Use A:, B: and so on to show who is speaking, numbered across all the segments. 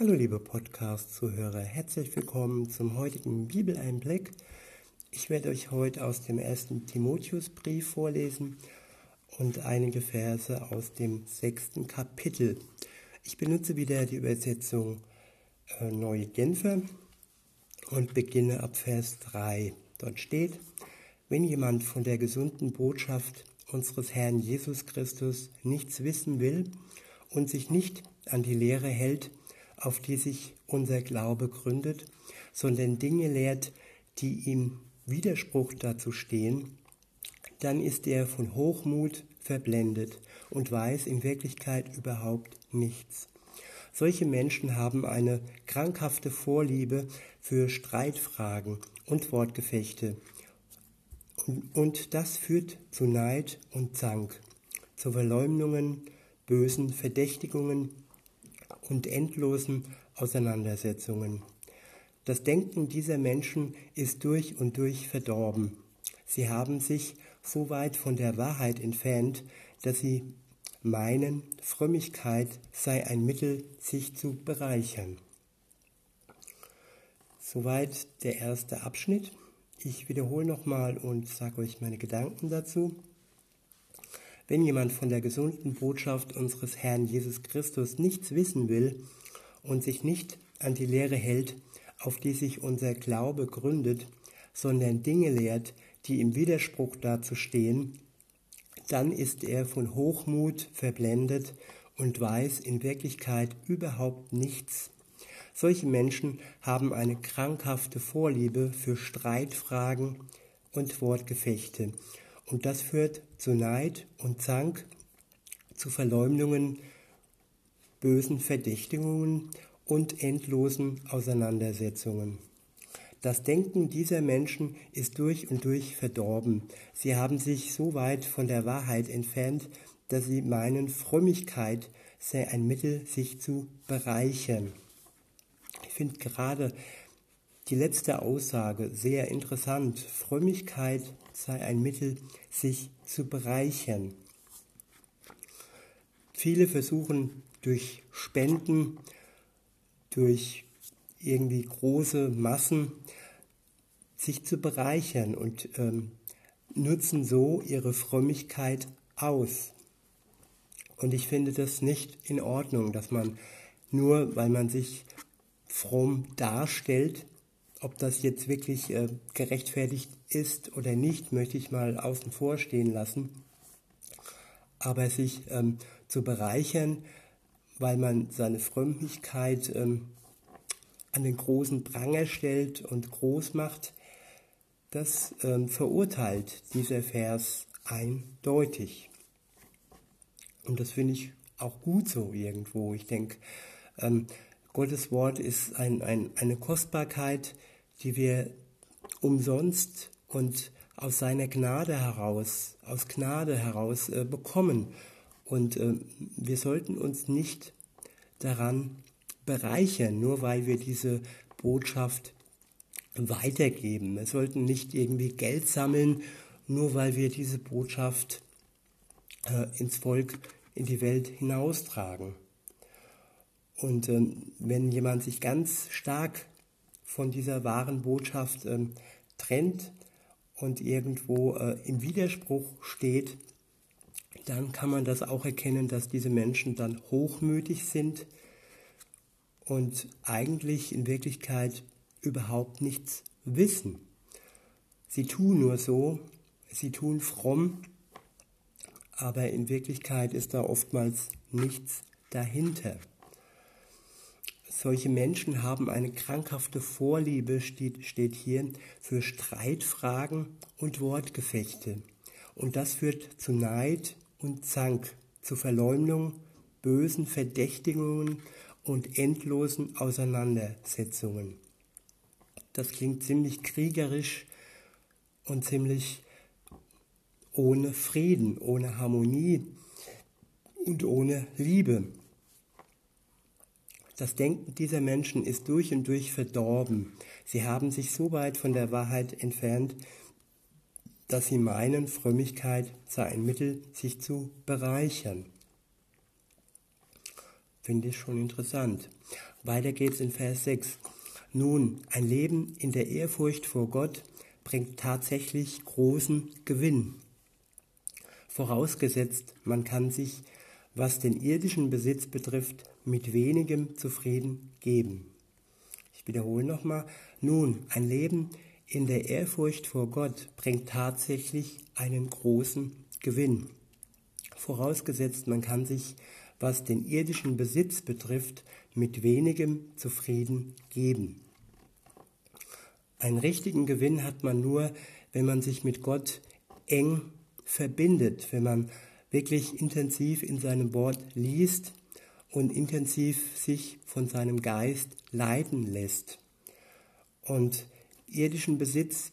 A: Hallo liebe Podcast-Zuhörer, herzlich willkommen zum heutigen Bibeleinblick. Ich werde euch heute aus dem ersten Timotheusbrief vorlesen und einige Verse aus dem sechsten Kapitel. Ich benutze wieder die Übersetzung äh, Neue Genfer und beginne ab Vers 3. Dort steht, wenn jemand von der gesunden Botschaft unseres Herrn Jesus Christus nichts wissen will und sich nicht an die Lehre hält, auf die sich unser Glaube gründet, sondern Dinge lehrt, die im Widerspruch dazu stehen, dann ist er von Hochmut verblendet und weiß in Wirklichkeit überhaupt nichts. Solche Menschen haben eine krankhafte Vorliebe für Streitfragen und Wortgefechte. Und das führt zu Neid und Zank, zu Verleumdungen, bösen Verdächtigungen und endlosen Auseinandersetzungen. Das Denken dieser Menschen ist durch und durch verdorben. Sie haben sich so weit von der Wahrheit entfernt, dass sie meinen, Frömmigkeit sei ein Mittel, sich zu bereichern. Soweit der erste Abschnitt. Ich wiederhole nochmal und sage euch meine Gedanken dazu. Wenn jemand von der gesunden Botschaft unseres Herrn Jesus Christus nichts wissen will und sich nicht an die Lehre hält, auf die sich unser Glaube gründet, sondern Dinge lehrt, die im Widerspruch dazu stehen, dann ist er von Hochmut verblendet und weiß in Wirklichkeit überhaupt nichts. Solche Menschen haben eine krankhafte Vorliebe für Streitfragen und Wortgefechte und das führt zu Neid und Zank, zu Verleumdungen, bösen Verdächtigungen und endlosen Auseinandersetzungen. Das Denken dieser Menschen ist durch und durch verdorben. Sie haben sich so weit von der Wahrheit entfernt, dass sie meinen, Frömmigkeit sei ein Mittel, sich zu bereichern. Ich finde gerade die letzte Aussage sehr interessant. Frömmigkeit sei ein Mittel, sich zu bereichern. Viele versuchen durch Spenden, durch irgendwie große Massen sich zu bereichern und ähm, nutzen so ihre Frömmigkeit aus. Und ich finde das nicht in Ordnung, dass man nur, weil man sich fromm darstellt, ob das jetzt wirklich äh, gerechtfertigt ist oder nicht, möchte ich mal außen vor stehen lassen. Aber sich ähm, zu bereichern, weil man seine Frömmigkeit ähm, an den großen Pranger stellt und groß macht, das ähm, verurteilt dieser Vers eindeutig. Und das finde ich auch gut so irgendwo. Ich denke, ähm, Gottes Wort ist ein, ein, eine Kostbarkeit, die wir umsonst und aus seiner Gnade heraus, aus Gnade heraus äh, bekommen. Und äh, wir sollten uns nicht daran bereichern, nur weil wir diese Botschaft weitergeben. Wir sollten nicht irgendwie Geld sammeln, nur weil wir diese Botschaft äh, ins Volk, in die Welt hinaustragen. Und ähm, wenn jemand sich ganz stark von dieser wahren Botschaft ähm, trennt und irgendwo äh, im Widerspruch steht, dann kann man das auch erkennen, dass diese Menschen dann hochmütig sind und eigentlich in Wirklichkeit überhaupt nichts wissen. Sie tun nur so, sie tun fromm, aber in Wirklichkeit ist da oftmals nichts dahinter. Solche Menschen haben eine krankhafte Vorliebe, steht, steht hier, für Streitfragen und Wortgefechte. Und das führt zu Neid und Zank, zu Verleumdung, bösen Verdächtigungen und endlosen Auseinandersetzungen. Das klingt ziemlich kriegerisch und ziemlich ohne Frieden, ohne Harmonie und ohne Liebe. Das Denken dieser Menschen ist durch und durch verdorben. Sie haben sich so weit von der Wahrheit entfernt, dass sie meinen, Frömmigkeit sei ein Mittel, sich zu bereichern. Finde ich schon interessant. Weiter geht's in Vers 6. Nun, ein Leben in der Ehrfurcht vor Gott bringt tatsächlich großen Gewinn. Vorausgesetzt, man kann sich, was den irdischen Besitz betrifft, mit wenigem zufrieden geben. Ich wiederhole nochmal. Nun, ein Leben in der Ehrfurcht vor Gott bringt tatsächlich einen großen Gewinn. Vorausgesetzt, man kann sich, was den irdischen Besitz betrifft, mit wenigem zufrieden geben. Einen richtigen Gewinn hat man nur, wenn man sich mit Gott eng verbindet, wenn man wirklich intensiv in seinem Wort liest und intensiv sich von seinem Geist leiten lässt. Und irdischen Besitz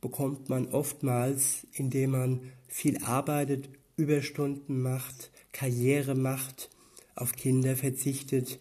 A: bekommt man oftmals, indem man viel arbeitet, Überstunden macht, Karriere macht, auf Kinder verzichtet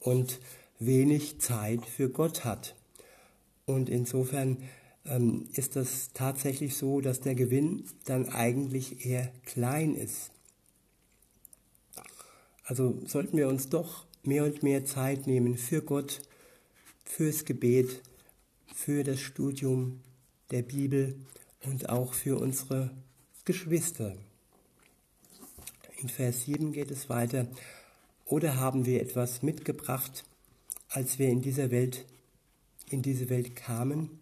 A: und wenig Zeit für Gott hat. Und insofern ähm, ist das tatsächlich so, dass der Gewinn dann eigentlich eher klein ist. Also sollten wir uns doch mehr und mehr Zeit nehmen für Gott, fürs Gebet, für das Studium der Bibel und auch für unsere Geschwister. In Vers 7 geht es weiter. Oder haben wir etwas mitgebracht, als wir in dieser Welt, in diese Welt kamen?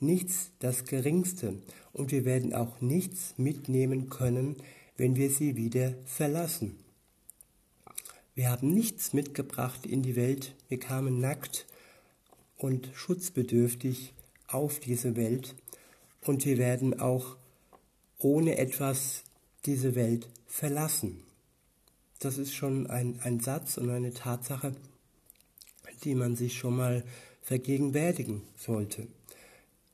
A: Nichts das Geringste. Und wir werden auch nichts mitnehmen können, wenn wir sie wieder verlassen. Wir haben nichts mitgebracht in die Welt. Wir kamen nackt und schutzbedürftig auf diese Welt. Und wir werden auch ohne etwas diese Welt verlassen. Das ist schon ein, ein Satz und eine Tatsache, die man sich schon mal vergegenwärtigen sollte.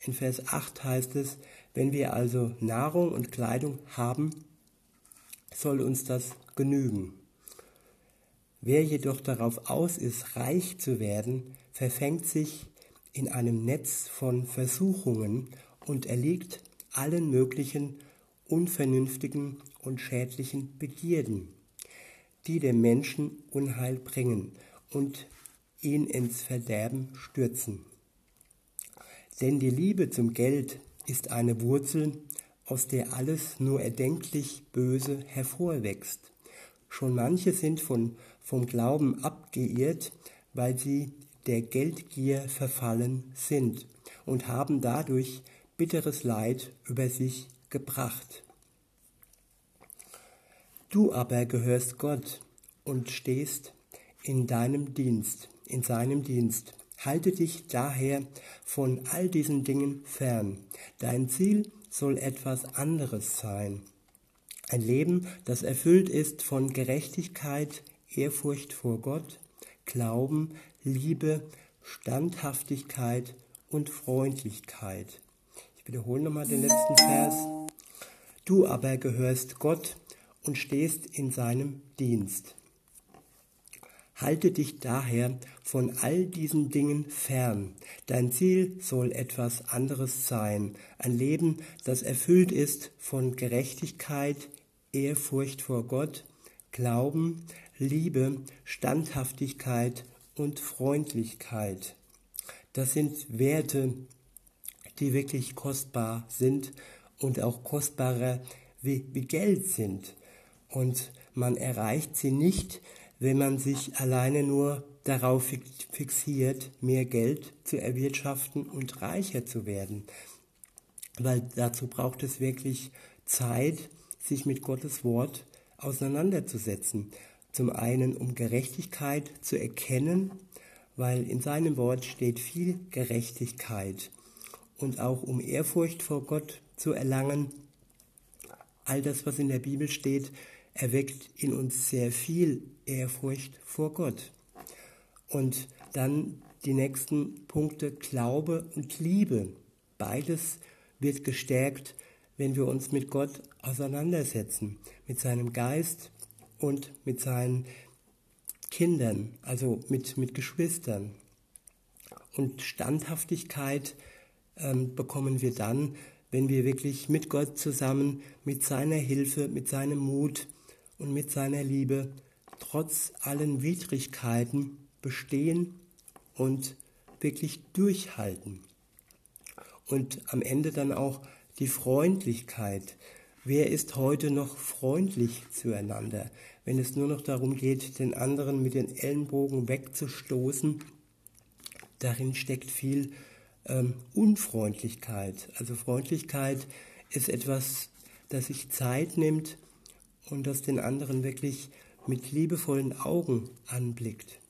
A: In Vers 8 heißt es, wenn wir also Nahrung und Kleidung haben, soll uns das genügen. Wer jedoch darauf aus ist, reich zu werden, verfängt sich in einem Netz von Versuchungen und erliegt allen möglichen unvernünftigen und schädlichen Begierden, die dem Menschen Unheil bringen und ihn ins Verderben stürzen. Denn die Liebe zum Geld ist eine Wurzel, aus der alles nur erdenklich Böse hervorwächst. Schon manche sind von, vom Glauben abgeirrt, weil sie der Geldgier verfallen sind und haben dadurch bitteres Leid über sich gebracht. Du aber gehörst Gott und stehst in deinem Dienst, in seinem Dienst. Halte dich daher von all diesen Dingen fern. Dein Ziel soll etwas anderes sein. Ein Leben, das erfüllt ist von Gerechtigkeit, Ehrfurcht vor Gott, Glauben, Liebe, Standhaftigkeit und Freundlichkeit. Ich wiederhole nochmal den letzten Vers. Du aber gehörst Gott und stehst in seinem Dienst. Halte dich daher von all diesen Dingen fern. Dein Ziel soll etwas anderes sein. Ein Leben, das erfüllt ist von Gerechtigkeit, Ehrfurcht vor Gott, Glauben, Liebe, Standhaftigkeit und Freundlichkeit. Das sind Werte, die wirklich kostbar sind und auch kostbarer wie, wie Geld sind. Und man erreicht sie nicht, wenn man sich alleine nur darauf fixiert, mehr Geld zu erwirtschaften und reicher zu werden. Weil dazu braucht es wirklich Zeit, sich mit Gottes Wort auseinanderzusetzen. Zum einen, um Gerechtigkeit zu erkennen, weil in seinem Wort steht viel Gerechtigkeit und auch um Ehrfurcht vor Gott zu erlangen. All das, was in der Bibel steht, erweckt in uns sehr viel Ehrfurcht vor Gott. Und dann die nächsten Punkte Glaube und Liebe. Beides wird gestärkt, wenn wir uns mit Gott auseinandersetzen, mit seinem Geist und mit seinen Kindern, also mit, mit Geschwistern. Und Standhaftigkeit ähm, bekommen wir dann, wenn wir wirklich mit Gott zusammen, mit seiner Hilfe, mit seinem Mut und mit seiner Liebe trotz allen Widrigkeiten bestehen und wirklich durchhalten. Und am Ende dann auch die Freundlichkeit. Wer ist heute noch freundlich zueinander, wenn es nur noch darum geht, den anderen mit den Ellenbogen wegzustoßen? Darin steckt viel ähm, Unfreundlichkeit. Also Freundlichkeit ist etwas, das sich Zeit nimmt und das den anderen wirklich mit liebevollen Augen anblickt.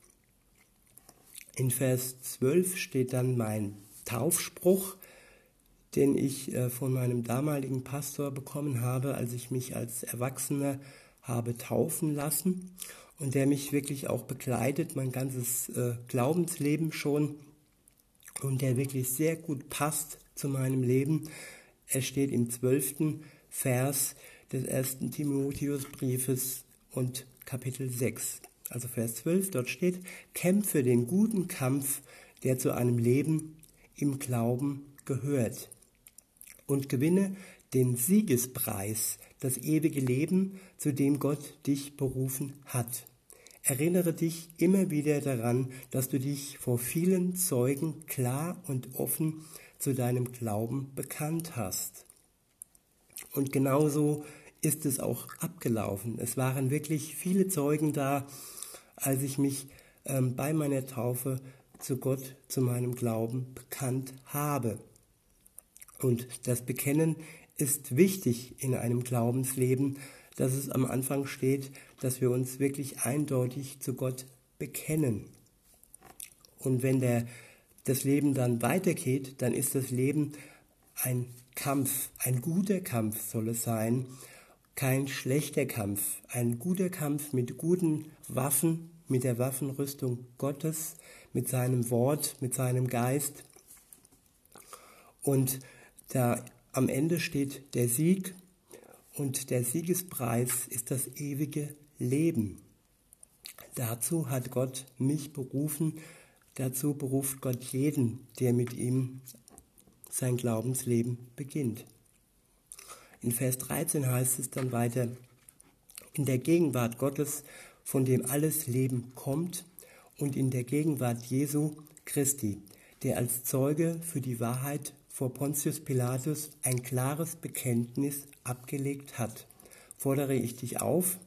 A: In Vers 12 steht dann mein Taufspruch, den ich äh, von meinem damaligen Pastor bekommen habe, als ich mich als Erwachsener habe taufen lassen und der mich wirklich auch begleitet, mein ganzes äh, Glaubensleben schon und der wirklich sehr gut passt zu meinem Leben. Er steht im zwölften Vers des ersten Timotheusbriefes und Kapitel 6, also Vers 12, dort steht, kämpfe den guten Kampf, der zu einem Leben im Glauben gehört und gewinne den Siegespreis, das ewige Leben, zu dem Gott dich berufen hat. Erinnere dich immer wieder daran, dass du dich vor vielen Zeugen klar und offen zu deinem Glauben bekannt hast. Und genauso ist es auch abgelaufen. Es waren wirklich viele Zeugen da, als ich mich ähm, bei meiner Taufe zu Gott, zu meinem Glauben bekannt habe. Und das Bekennen ist wichtig in einem Glaubensleben, dass es am Anfang steht, dass wir uns wirklich eindeutig zu Gott bekennen. Und wenn der, das Leben dann weitergeht, dann ist das Leben ein Kampf, ein guter Kampf soll es sein, kein schlechter Kampf, ein guter Kampf mit guten Waffen, mit der Waffenrüstung Gottes, mit seinem Wort, mit seinem Geist. Und da am Ende steht der Sieg und der Siegespreis ist das ewige Leben. Dazu hat Gott mich berufen, dazu beruft Gott jeden, der mit ihm sein Glaubensleben beginnt. In Vers 13 heißt es dann weiter, in der Gegenwart Gottes, von dem alles Leben kommt, und in der Gegenwart Jesu Christi, der als Zeuge für die Wahrheit vor Pontius Pilatus ein klares Bekenntnis abgelegt hat, fordere ich dich auf,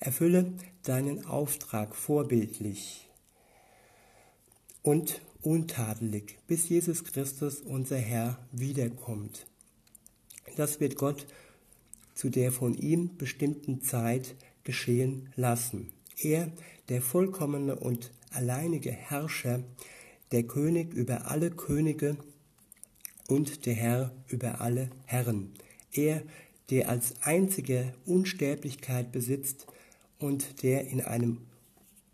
A: erfülle deinen Auftrag vorbildlich und untadelig, bis Jesus Christus, unser Herr, wiederkommt. Das wird Gott zu der von ihm bestimmten Zeit geschehen lassen. Er, der vollkommene und alleinige Herrscher, der König über alle Könige und der Herr über alle Herren. Er, der als einzige Unsterblichkeit besitzt und der in einem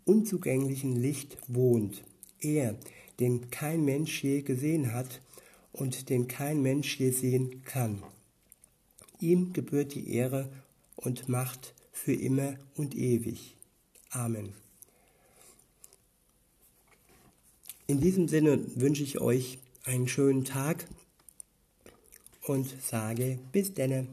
A: unzugänglichen Licht wohnt. Er, den kein Mensch je gesehen hat und den kein Mensch je sehen kann. Ihm gebührt die Ehre und Macht für immer und ewig. Amen. In diesem Sinne wünsche ich euch einen schönen Tag und sage bis denne.